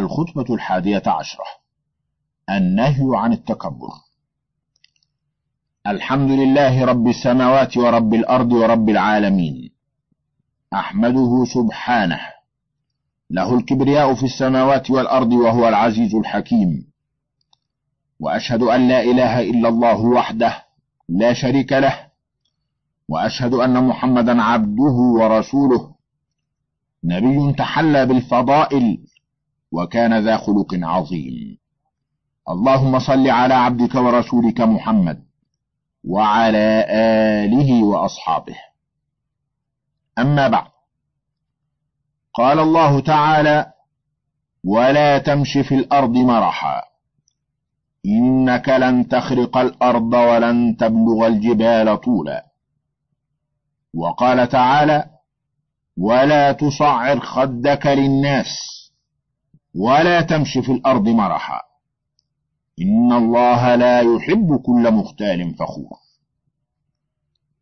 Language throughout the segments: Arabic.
الخطبة الحادية عشرة. النهي عن التكبر. الحمد لله رب السماوات ورب الأرض ورب العالمين. أحمده سبحانه. له الكبرياء في السماوات والأرض وهو العزيز الحكيم. وأشهد أن لا إله إلا الله وحده لا شريك له. وأشهد أن محمدا عبده ورسوله. نبي تحلى بالفضائل وكان ذا خلق عظيم. اللهم صل على عبدك ورسولك محمد وعلى آله وأصحابه. أما بعد قال الله تعالى ولا تمش في الأرض مرحا إنك لن تخرق الأرض ولن تبلغ الجبال طولا. وقال تعالى ولا تصعر خدك للناس ولا تمش في الأرض مرحا. إن الله لا يحب كل مختال فخور.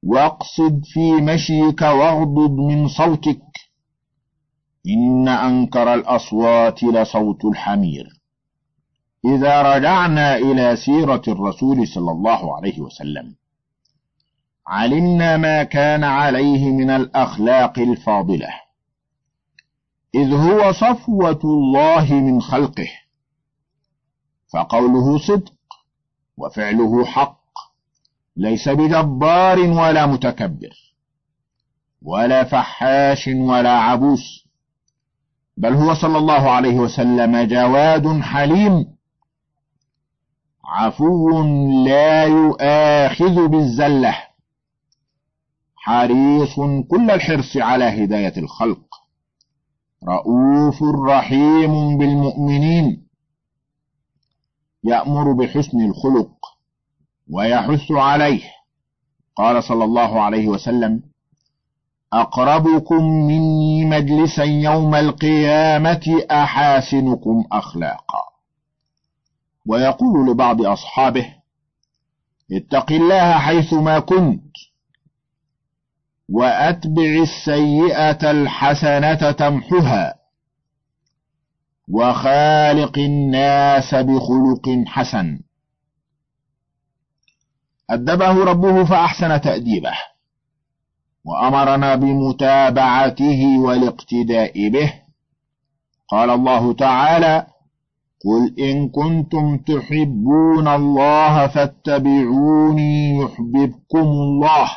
واقصد في مشيك واغضض من صوتك. إن أنكر الأصوات لصوت الحمير. إذا رجعنا إلى سيرة الرسول صلى الله عليه وسلم. علمنا ما كان عليه من الأخلاق الفاضلة. إذ هو صفوة الله من خلقه. فقوله صدق وفعله حق ليس بجبار ولا متكبر ولا فحاش ولا عبوس بل هو صلى الله عليه وسلم جواد حليم عفو لا يؤاخذ بالزلة حريص كل الحرص على هداية الخلق. رؤوف رحيم بالمؤمنين. يأمر بحسن الخلق ويحث عليه. قال صلى الله عليه وسلم أقربكم مني مجلسا يوم القيامة أحاسنكم أخلاقا. ويقول لبعض أصحابه اتق الله حيثما كنت وأتبع السيئة الحسنة تمحها وخالق الناس بخلق حسن. أدبه ربه فأحسن تأديبه وأمرنا بمتابعته والاقتداء به. قال الله تعالى قل إن كنتم تحبون الله فاتبعوني يحببكم الله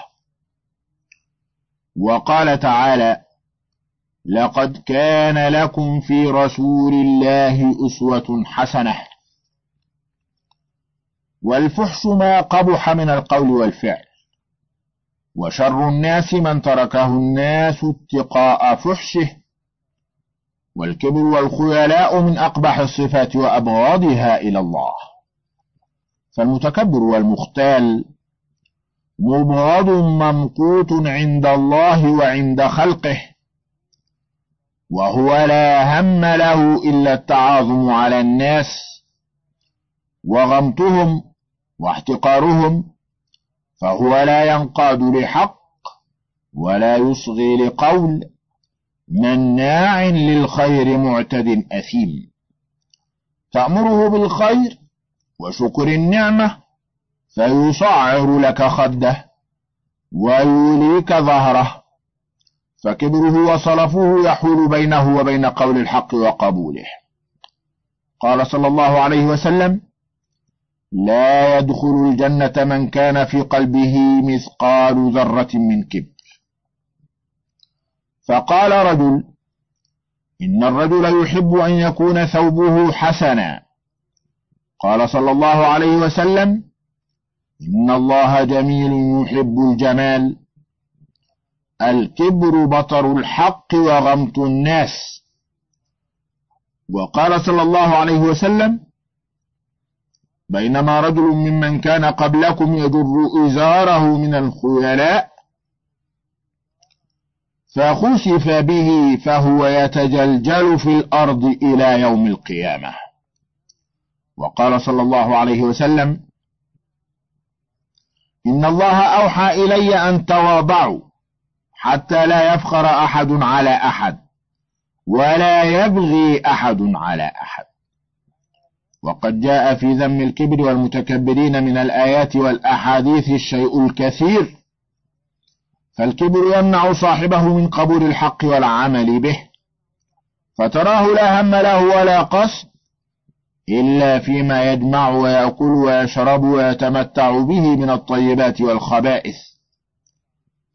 وقال تعالى لقد كان لكم في رسول الله أسوة حسنة. والفحش ما قبح من القول والفعل. وشر الناس من تركه الناس اتقاء فحشه. والكبر والخيلاء من أقبح الصفات وأبغاضها إلى الله. فالمتكبر والمختال مبغض ممقوت عند الله وعند خلقه وهو لا هم له إلا التعاظم على الناس وغمطهم واحتقارهم فهو لا ينقاد لحق ولا يصغي لقول مناع للخير معتد أثيم. تأمره بالخير وشكر النعمة فيصعر لك خده ويوليك ظهره فكبره وصلفه يحول بينه وبين قول الحق وقبوله. قال صلى الله عليه وسلم لا يدخل الجنة من كان في قلبه مثقال ذرة من كبر. فقال رجل إن الرجل يحب أن يكون ثوبه حسنا. قال صلى الله عليه وسلم إن الله جميل يحب الجمال. الكبر بطر الحق وغمط الناس. وقال صلى الله عليه وسلم بينما رجل ممن كان قبلكم يجر إزاره من الخيلاء فخسف به فهو يتجلجل في الأرض إلى يوم القيامة. وقال صلى الله عليه وسلم إن الله أوحى إلي أن تواضعوا حتى لا يفخر أحد على أحد ولا يبغي أحد على أحد. وقد جاء في ذم الكبر والمتكبرين من الآيات والأحاديث الشيء الكثير. فالكبر يمنع صاحبه من قبول الحق والعمل به. فتراه لا هم له ولا قصد إلا فيما يجمع ويأكل ويشرب ويتمتع به من الطيبات والخبائث.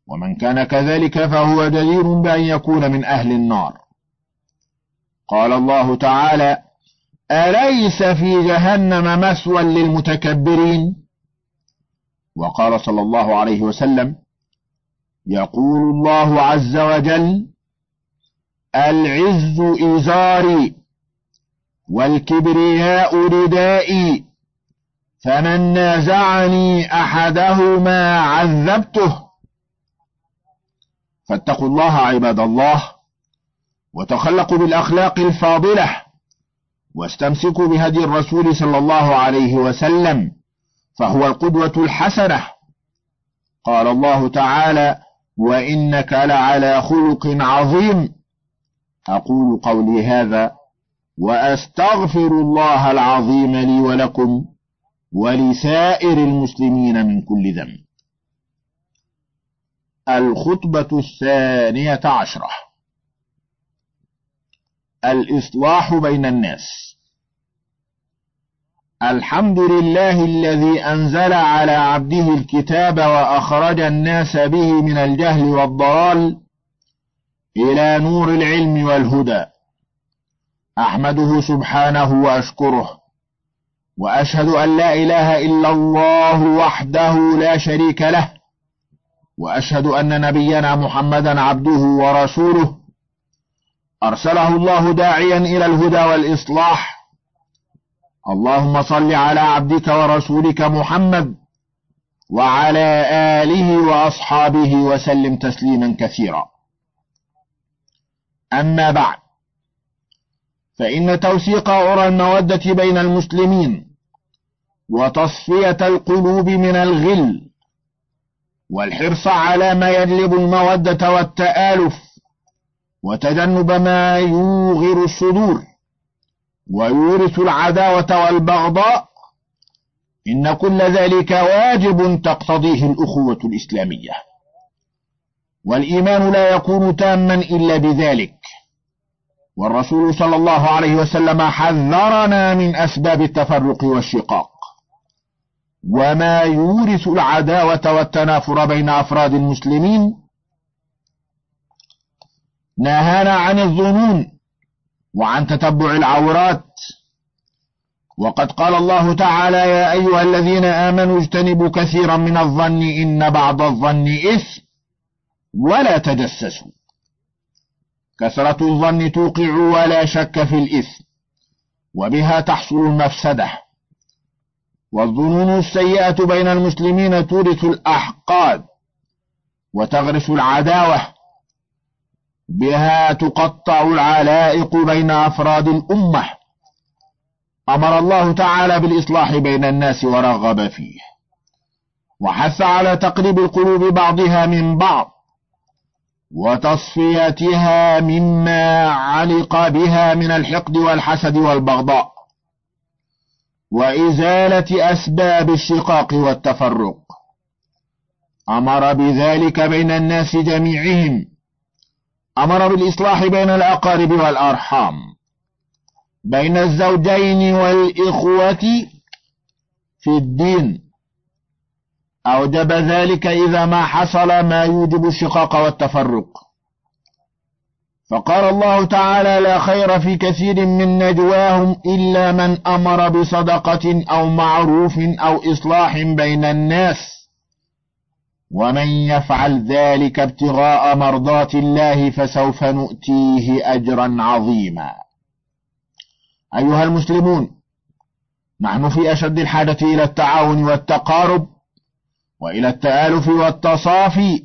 ومن كان كذلك فهو جدير بأن يكون من أهل النار. قال الله تعالى أليس في جهنم مسوى للمتكبرين؟ وقال صلى الله عليه وسلم يقول الله عز وجل العز إزاري والكبرياء ردائي فمن نازعني أحدهما عذبته. فاتقوا الله عباد الله وتخلقوا بالأخلاق الفاضلة واستمسكوا بهدي الرسول صلى الله عليه وسلم فهو القدوة الحسنة. قال الله تعالى وإنك لعلى خلق عظيم أقول قولي هذا وأستغفر الله العظيم لي ولكم ولسائر المسلمين من كل ذنب. الخطبة الثانية عشرة. الإصلاح بين الناس. الحمد لله الذي أنزل على عبده الكتاب وأخرج الناس به من الجهل والضلال إلى نور العلم والهدى. أحمده سبحانه وأشكره وأشهد أن لا إله إلا الله وحده لا شريك له وأشهد أن نبينا محمدا عبده ورسوله. أرسله الله داعيا إلى الهدى والإصلاح. اللهم صل على عبدك ورسولك محمد وعلى آله وأصحابه وسلم تسليما كثيرا. أما بعد فإن توثيق أرى المودة بين المسلمين وتصفية القلوب من الغل والحرص على ما يجلب المودة والتآلف وتجنب ما يوغر الصدور ويورث العداوة والبغضاء إن كل ذلك واجب تقتضيه الأخوة الإسلامية. والإيمان لا يكون تاما إلا بذلك. والرسول صلى الله عليه وسلم حذرنا من أسباب التفرق والشقاق. وما يورث العداوة والتنافر بين أفراد المسلمين نهانا عن الظنون وعن تتبع العورات. وقد قال الله تعالى يا أيها الذين آمنوا اجتنبوا كثيرا من الظن إن بعض الظن إثم ولا تجسسوا. كثرة الظن توقع ولا شك في الإثم وبها تحصل المفسدة. والظنون السيئة بين المسلمين تورث الأحقاد وتغرس العداوة بها تقطع العلائق بين أفراد الأمة. أمر الله تعالى بالإصلاح بين الناس ورغب فيه. وحث على تقريب القلوب بعضها من بعض. وتصفيتها مما علق بها من الحقد والحسد والبغضاء وإزالة أسباب الشقاق والتفرق. أمر بذلك بين الناس جميعهم. أمر بالإصلاح بين الأقارب والأرحام. بين الزوجين والإخوة في الدين. أوجب ذلك إذا ما حصل ما يوجب الشقاق والتفرق. فقال الله تعالى لا خير في كثير من نجواهم إلا من أمر بصدقة أو معروف أو إصلاح بين الناس. ومن يفعل ذلك ابتغاء مرضات الله فسوف نؤتيه أجرا عظيما. أيها المسلمون نحن في أشد الحاجة إلى التعاون والتقارب. وإلى التآلف والتصافي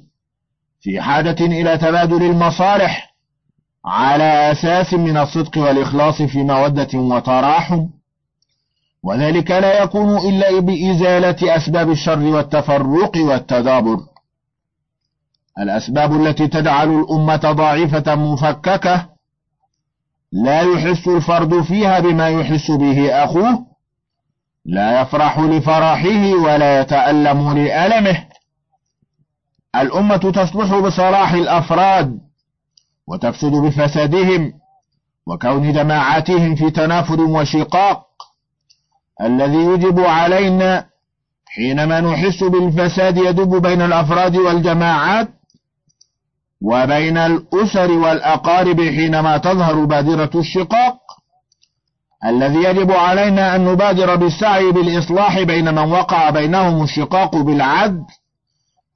في حاجة إلى تبادل المصالح على أساس من الصدق والإخلاص في مودة وتراحم. وذلك لا يكون إلا بإزالة أسباب الشر والتفرق والتدابر. الأسباب التي تجعل الأمة ضعيفة مفككة لا يحس الفرد فيها بما يحس به أخوه. لا يفرح لفرحه ولا يتألم لألمه. الأمة تصلح بصلاح الأفراد وتفسد بفسادهم وكون جماعاتهم في تنافر وشقاق. الذي يجب علينا حينما نحس بالفساد يدب بين الأفراد والجماعات وبين الأسر والأقارب حينما تظهر بادرة الشقاق. الذي يجب علينا أن نبادر بالسعي بالإصلاح بين من وقع بينهم الشقاق بالعدل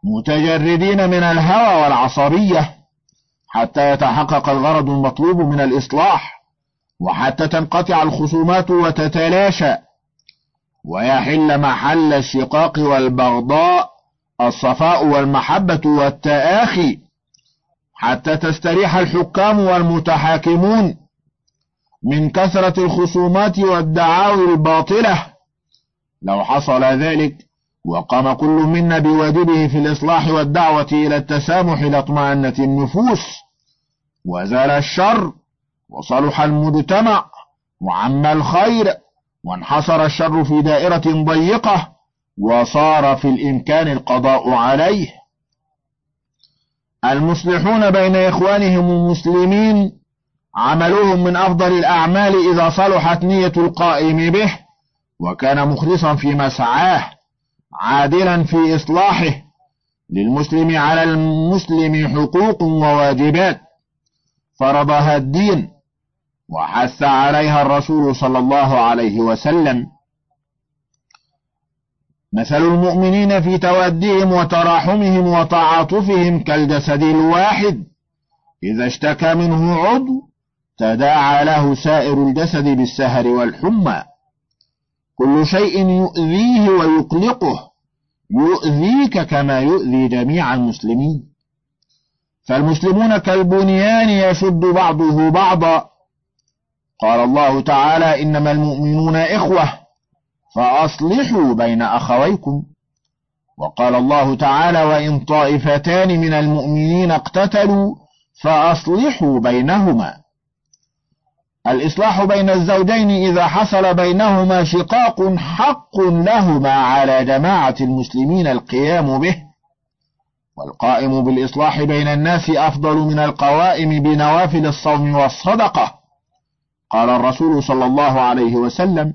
متجردين من الهوى والعصبية حتى يتحقق الغرض المطلوب من الإصلاح وحتى تنقطع الخصومات وتتلاشى ويحل محل الشقاق والبغضاء الصفاء والمحبة والتآخي حتى تستريح الحكام والمتحاكمون. من كثرة الخصومات والدعاوي الباطلة. لو حصل ذلك وقام كل منا بواجبه في الإصلاح والدعوة إلى التسامح لاطمأنت النفوس. وزال الشر وصلح المجتمع وعم الخير وانحصر الشر في دائرة ضيقة وصار في الإمكان القضاء عليه. المصلحون بين إخوانهم المسلمين عملوهم من أفضل الأعمال إذا صلحت نية القائم به وكان مخلصا في مسعاه عادلا في إصلاحه. للمسلم على المسلم حقوق وواجبات. فرضها الدين وحث عليها الرسول صلى الله عليه وسلم. مثل المؤمنين في تودهم وتراحمهم وتعاطفهم كالجسد الواحد إذا اشتكى منه عضو تداعى له سائر الجسد بالسهر والحمى. كل شيء يؤذيه ويقلقه يؤذيك كما يؤذي جميع المسلمين. فالمسلمون كالبنيان يشد بعضه بعضا. قال الله تعالى إنما المؤمنون إخوة فأصلحوا بين أخويكم. وقال الله تعالى وإن طائفتان من المؤمنين اقتتلوا فأصلحوا بينهما. الإصلاح بين الزوجين إذا حصل بينهما شقاق حق لهما على جماعة المسلمين القيام به والقائم بالإصلاح بين الناس أفضل من القوائم بنوافل الصوم والصدقة. قال الرسول صلى الله عليه وسلم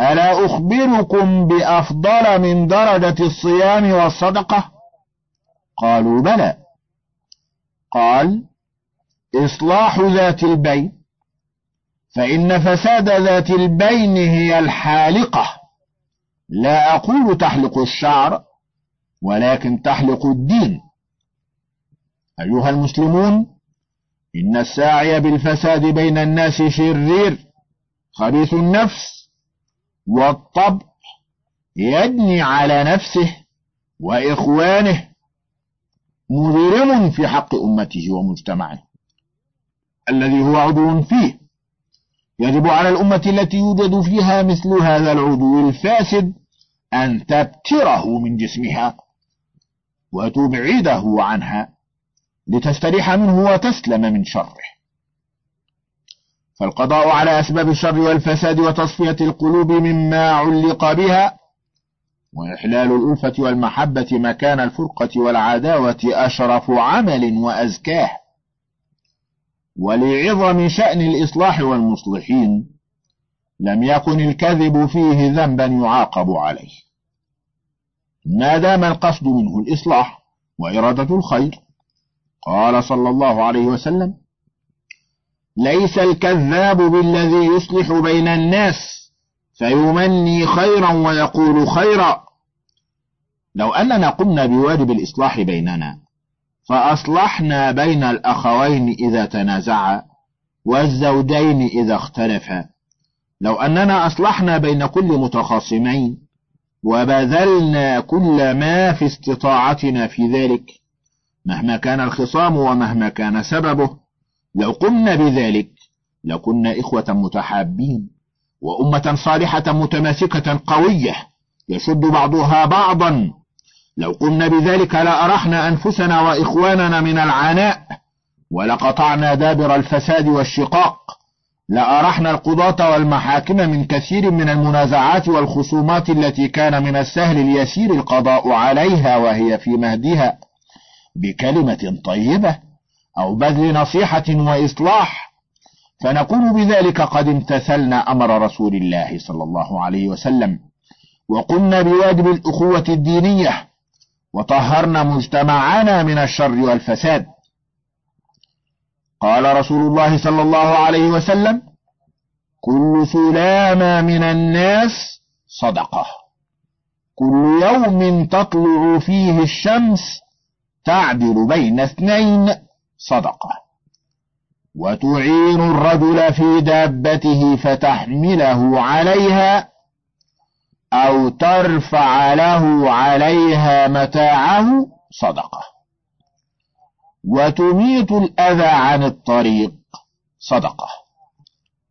ألا أخبركم بأفضل من درجة الصيام والصدقة؟ قالوا بلى. قال إصلاح ذات البين فإن فساد ذات البين هي الحالقة. لا أقول تحلق الشعر ولكن تحلق الدين. أيها المسلمون إن الساعي بالفساد بين الناس شرير خبيث النفس والطبع يدني على نفسه وإخوانه مجرم في حق أمته ومجتمعه الذي هو عضو فيه. يجب على الأمة التي يوجد فيها مثل هذا العضو الفاسد أن تبتره من جسمها وتبعده عنها لتستريح منه وتسلم من شره. فالقضاء على أسباب الشر والفساد وتصفية القلوب مما علق بها وإحلال الألفة والمحبة مكان الفرقة والعداوة أشرف عمل وأزكاه. ولعظم شأن الإصلاح والمصلحين لم يكن الكذب فيه ذنبا يعاقب عليه. ما دام القصد منه الإصلاح وإرادة الخير قال صلى الله عليه وسلم ليس الكذاب بالذي يصلح بين الناس فيمني خيرا ويقول خيرا. لو أننا قمنا بواجب الإصلاح بيننا فأصلحنا بين الأخوين إذا تنازعا والزوجين إذا اختلفا. لو أننا أصلحنا بين كل متخاصمين وبذلنا كل ما في استطاعتنا في ذلك مهما كان الخصام ومهما كان سببه لو قمنا بذلك لكنا إخوة متحابين وأمة صالحة متماسكة قوية يشد بعضها بعضا لو قمنا بذلك لأرحنا أنفسنا وإخواننا من العناء ولقطعنا دابر الفساد والشقاق. لأرحنا القضاة والمحاكم من كثير من المنازعات والخصومات التي كان من السهل اليسير القضاء عليها وهي في مهدها. بكلمة طيبة أو بذل نصيحة وإصلاح. فنكون بذلك قد امتثلنا أمر رسول الله صلى الله عليه وسلم. وقمنا بواجب الأخوة الدينية وطهرنا مجتمعنا من الشر والفساد. قال رسول الله صلى الله عليه وسلم كل سلامة من الناس صدقة. كل يوم تطلع فيه الشمس تعدل بين اثنين صدقة. وتعين الرجل في دابته فتحمله عليها أو ترفع له عليها متاعه صدقة. وتميت الأذى عن الطريق صدقة.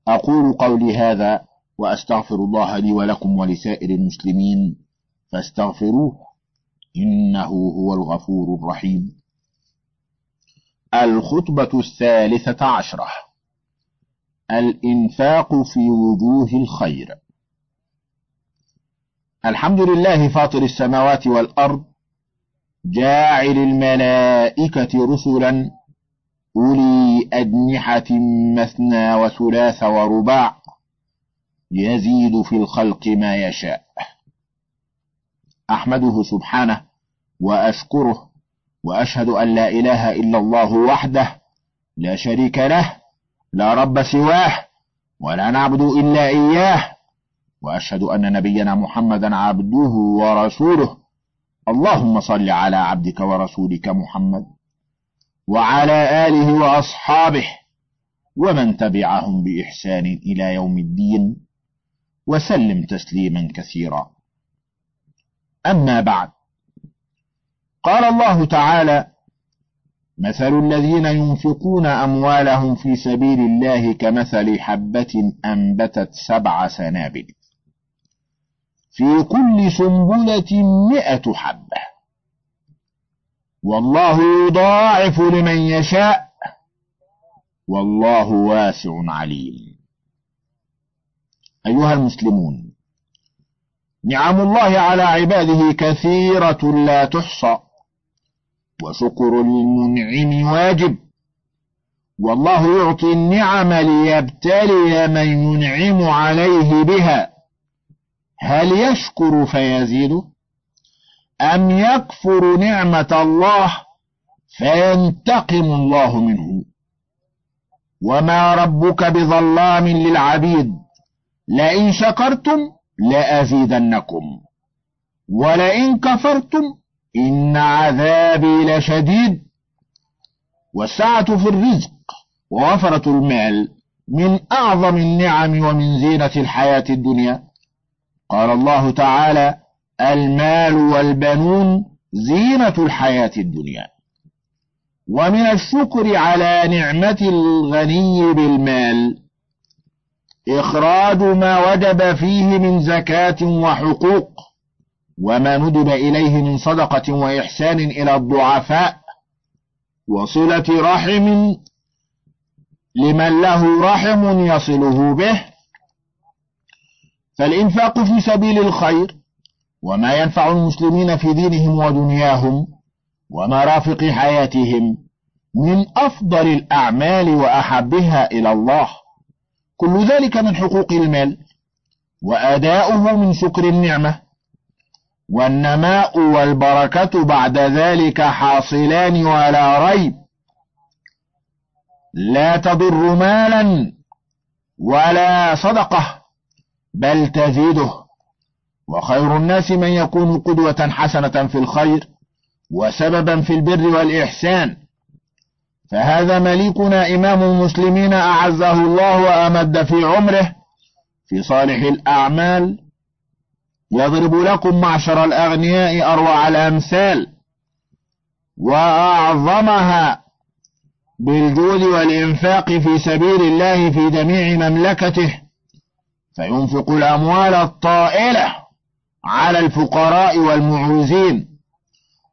أقول قولي هذا وأستغفر الله لي ولكم ولسائر المسلمين فاستغفروه إنه هو الغفور الرحيم. الخطبة الثالثة عشرة. الإنفاق في وجوه الخير. الحمد لله فاطر السماوات والأرض جاعل الملائكة رسلا أولي أجنحة مثنى وثلاث ورباع يزيد في الخلق ما يشاء. أحمده سبحانه وأشكره وأشهد أن لا إله إلا الله وحده لا شريك له لا رب سواه ولا نعبد إلا إياه وأشهد أن نبينا محمدا عبده ورسوله. اللهم صل على عبدك ورسولك محمد وعلى آله وأصحابه ومن تبعهم بإحسان إلى يوم الدين. وسلم تسليما كثيرا. أما بعد قال الله تعالى مثل الذين ينفقون أموالهم في سبيل الله كمثل حبة أنبتت سبع سنابل. في كل سنبلة مئة حبة. والله يضاعف لمن يشاء. والله واسع عليم. أيها المسلمون نعم الله على عباده كثيرة لا تحصى وشكر المنعم واجب. والله يعطي النعم ليبتلي من ينعم عليه بها. هل يشكر فيزيده أم يكفر نعمة الله فينتقم الله منه؟ وما ربك بظلام للعبيد لئن شكرتم لأزيدنكم. ولئن كفرتم إن عذابي لشديد. والسعة في الرزق ووفرة المال من أعظم النعم ومن زينة الحياة الدنيا. قال الله تعالى المال والبنون زينة الحياة الدنيا. ومن الشكر على نعمة الغني بالمال إخراج ما وجب فيه من زكاة وحقوق وما ندب إليه من صدقة وإحسان إلى الضعفاء وصلة رحم لمن له رحم يصله به فالإنفاق في سبيل الخير وما ينفع المسلمين في دينهم ودنياهم ومرافق حياتهم من أفضل الأعمال وأحبها إلى الله. كل ذلك من حقوق المال وأداؤه من شكر النعمة والنماء والبركة بعد ذلك حاصلان ولا ريب. لا تضر مالا ولا صدقة. بل تزيده. وخير الناس من يكون قدوة حسنة في الخير وسببا في البر والإحسان. فهذا مليكنا إمام المسلمين أعزه الله وأمد في عمره. في صالح الأعمال يضرب لكم معشر الأغنياء أروع الأمثال. وأعظمها بالجود والإنفاق في سبيل الله في جميع مملكته. فينفق الأموال الطائلة على الفقراء والمعوزين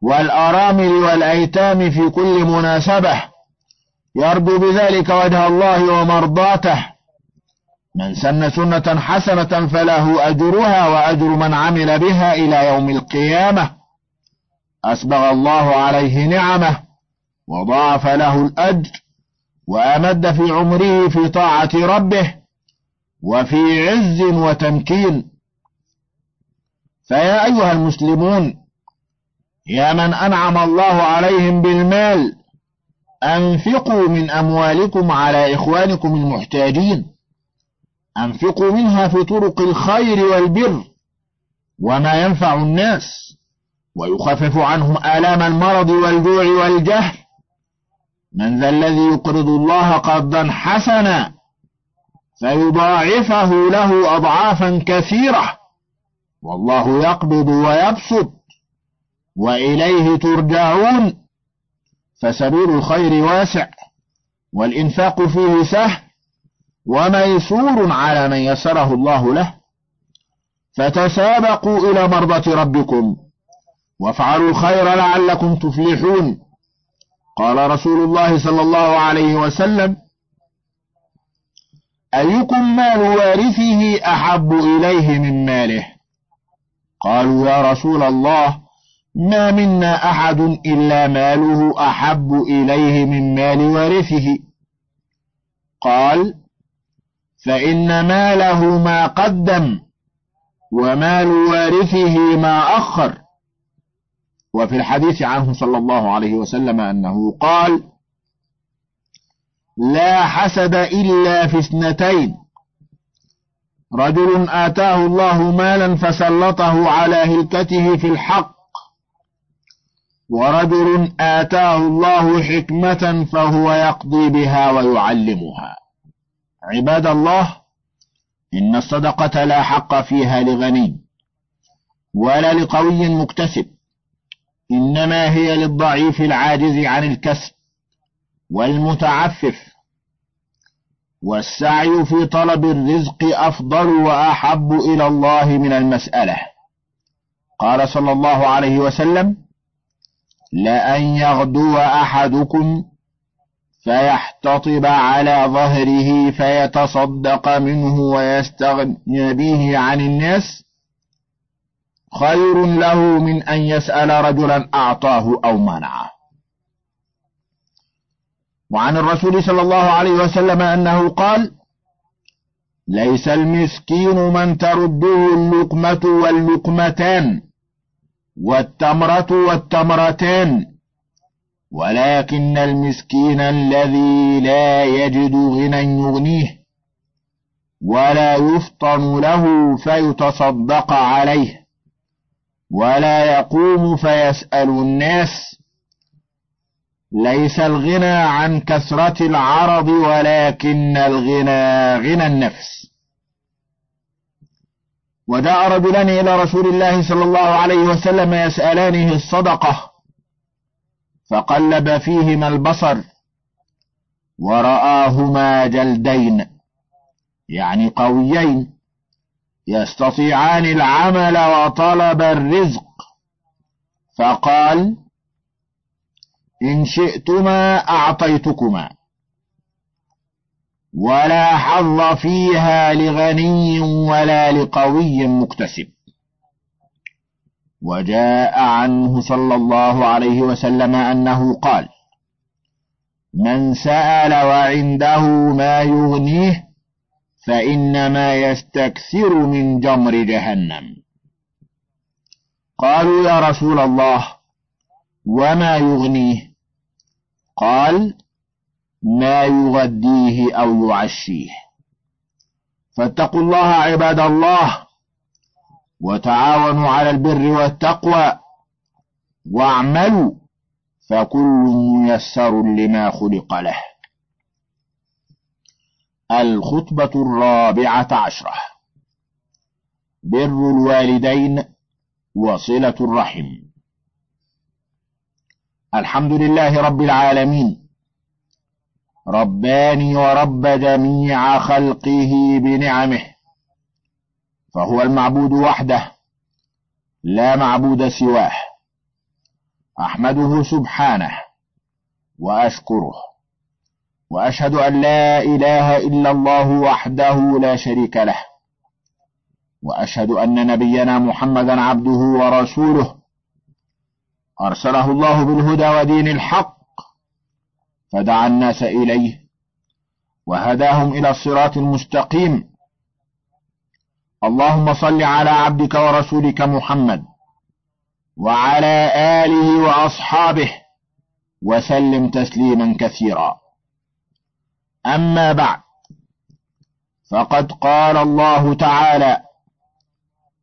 والأرامل والأيتام في كل مناسبة. يرجو بذلك وجه الله ومرضاته. من سن سنة حسنة فله أجرها وأجر من عمل بها إلى يوم القيامة. أسبغ الله عليه نعمه وضاعف له الأجر وأمد في عمره في طاعة ربه. وفي عز وتمكين. فيا أيها المسلمون يا من أنعم الله عليهم بالمال أنفقوا من أموالكم على إخوانكم المحتاجين. أنفقوا منها في طرق الخير والبر وما ينفع الناس ويخفف عنهم آلام المرض والجوع والجهل. من ذا الذي يقرض الله قرضا حسنا فيضاعفه له أضعافا كثيرة. والله يقبض ويبسط. وإليه ترجعون. فسبيل الخير واسع. والإنفاق فيه سهل. وميسور على من يسره الله له. فتسابقوا إلى مرضة ربكم. وافعلوا الخير لعلكم تفلحون. قال رسول الله صلى الله عليه وسلم أيكم مال وارثه أحب إليه من ماله؟ قالوا يا رسول الله ما منا أحد إلا ماله أحب إليه من مال وارثه. قال فإن ماله ما قدم ومال وارثه ما أخر. وفي الحديث عنه صلى الله عليه وسلم أنه قال لا حسد إلا في اثنتين. رجل آتاه الله مالا فسلطه على هلكته في الحق. ورجل آتاه الله حكمة فهو يقضي بها ويعلمها. عباد الله إن الصدقة لا حق فيها لغني ولا لقوي مكتسب. إنما هي للضعيف العاجز عن الكسب. والمتعفف. والسعي في طلب الرزق أفضل وأحب إلى الله من المسألة. قال صلى الله عليه وسلم لأن يغدو أحدكم فيحتطب على ظهره فيتصدق منه ويستغني به عن الناس. خير له من أن يسأل رجلا أعطاه أو منعه. وعن الرسول صلى الله عليه وسلم أنه قال ليس المسكين من ترده اللقمة واللقمتان والتمرة والتمرتان ولكن المسكين الذي لا يجد غنى يغنيه ولا يفطن له فيتصدق عليه ولا يقوم فيسأل الناس ليس الغنى عن كثرة العرض ولكن الغنى غنى النفس. وجاء رجلان إلى رسول الله صلى الله عليه وسلم يسألانه الصدقة فقلب فيهما البصر ورآهما جلدين يعني قويين يستطيعان العمل وطلب الرزق. فقال إن شئتما أعطيتكما. ولا حظ فيها لغني ولا لقوي مكتسب. وجاء عنه صلى الله عليه وسلم أنه قال من سأل وعنده ما يغنيه فإنما يستكثر من جمر جهنم. قالوا يا رسول الله وما يغنيه؟ قال ما يغديه أو يعشيه. فاتقوا الله عباد الله وتعاونوا على البر والتقوى واعملوا فكل ميسر لما خلق له. الخطبة الرابعة عشرة. بر الوالدين وصلة الرحم. الحمد لله رب العالمين. رباني ورب جميع خلقه بنعمه. فهو المعبود وحده لا معبود سواه. أحمده سبحانه وأشكره. وأشهد أن لا إله إلا الله وحده لا شريك له. وأشهد أن نبينا محمدا عبده ورسوله. أرسله الله بالهدى ودين الحق. فدعا الناس إليه وهداهم إلى الصراط المستقيم. اللهم صل على عبدك ورسولك محمد وعلى آله وأصحابه وسلم تسليما كثيرا. أما بعد فقد قال الله تعالى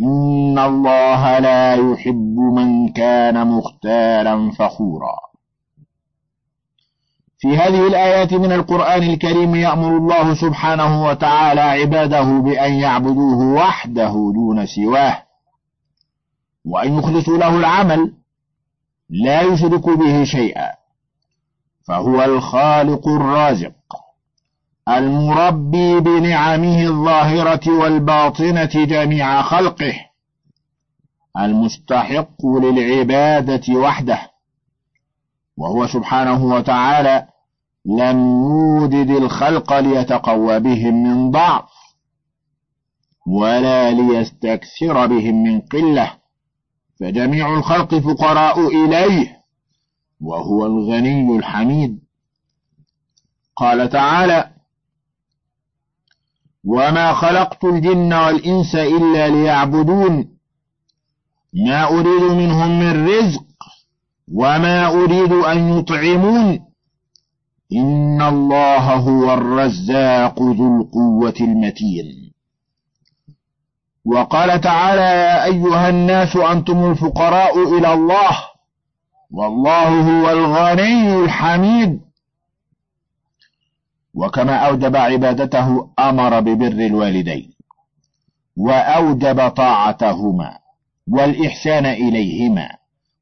إن الله لا يحب من كان مختالا فخورا. في هذه الآيات من القرآن الكريم يأمر الله سبحانه وتعالى عباده بأن يعبدوه وحده دون سواه وأن يخلصوا له العمل لا يشركوا به شيئا فهو الخالق الرازق. المربي بنعمه الظاهرة والباطنة جميع خلقه المستحق للعبادة وحده. وهو سبحانه وتعالى لم يوجد الخلق ليتقوى بهم من ضعف ولا ليستكثر بهم من قلة. فجميع الخلق فقراء إليه وهو الغني الحميد. قال تعالى وما خلقت الجن والإنس إلا ليعبدون ما أريد منهم من رزق وما أريد أن يطعمون إن الله هو الرزاق ذو القوة المتين وقال تعالى يا أيها الناس أنتم الفقراء إلى الله والله هو الغني الحميد وكما أوجب عبادته أمر ببر الوالدين وأوجب طاعتهما والإحسان إليهما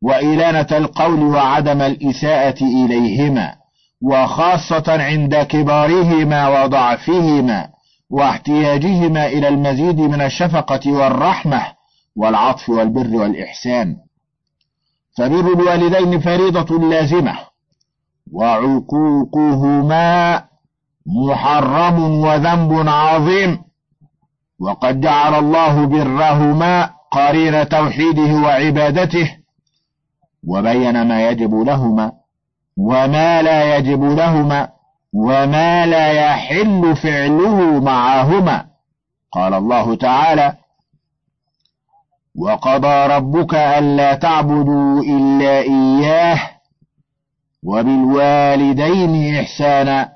وإلانة القول وعدم الإساءة إليهما وخاصة عند كبارهما وضعفهما واحتياجهما إلى المزيد من الشفقة والرحمة والعطف والبر والإحسان. فبر الوالدين فريضة لازمة وعقوقهما محرم وذنب عظيم. وقد جعل الله برهما قرين توحيده وعبادته وبين ما يجب لهما وما لا يجب لهما وما لا يحل فعله معهما. قال الله تعالى وقضى ربك ألا تعبدوا إلا إياه وبالوالدين إحسانا.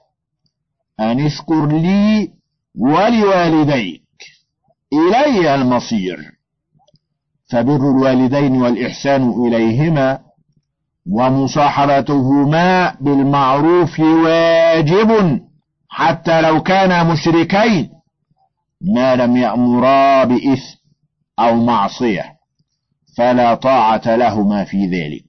أن اشكر لي ولوالديك إلي المصير فبر الوالدين والإحسان إليهما ومصاحبتهما بالمعروف واجب حتى لو كانا مشركين ما لم يأمرا بإثم أو معصية فلا طاعة لهما في ذلك.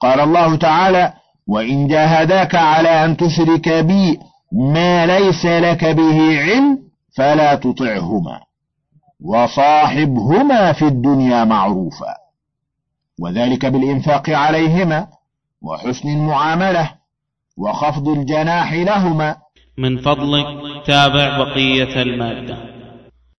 قال الله تعالى وإن جاهداك على أن تشرك بي ما ليس لك به علم فلا تطعهما وصاحبهما في الدنيا معروفا وذلك بالإنفاق عليهما وحسن المعاملة وخفض الجناح لهما من فضلك تابع بقية المادة.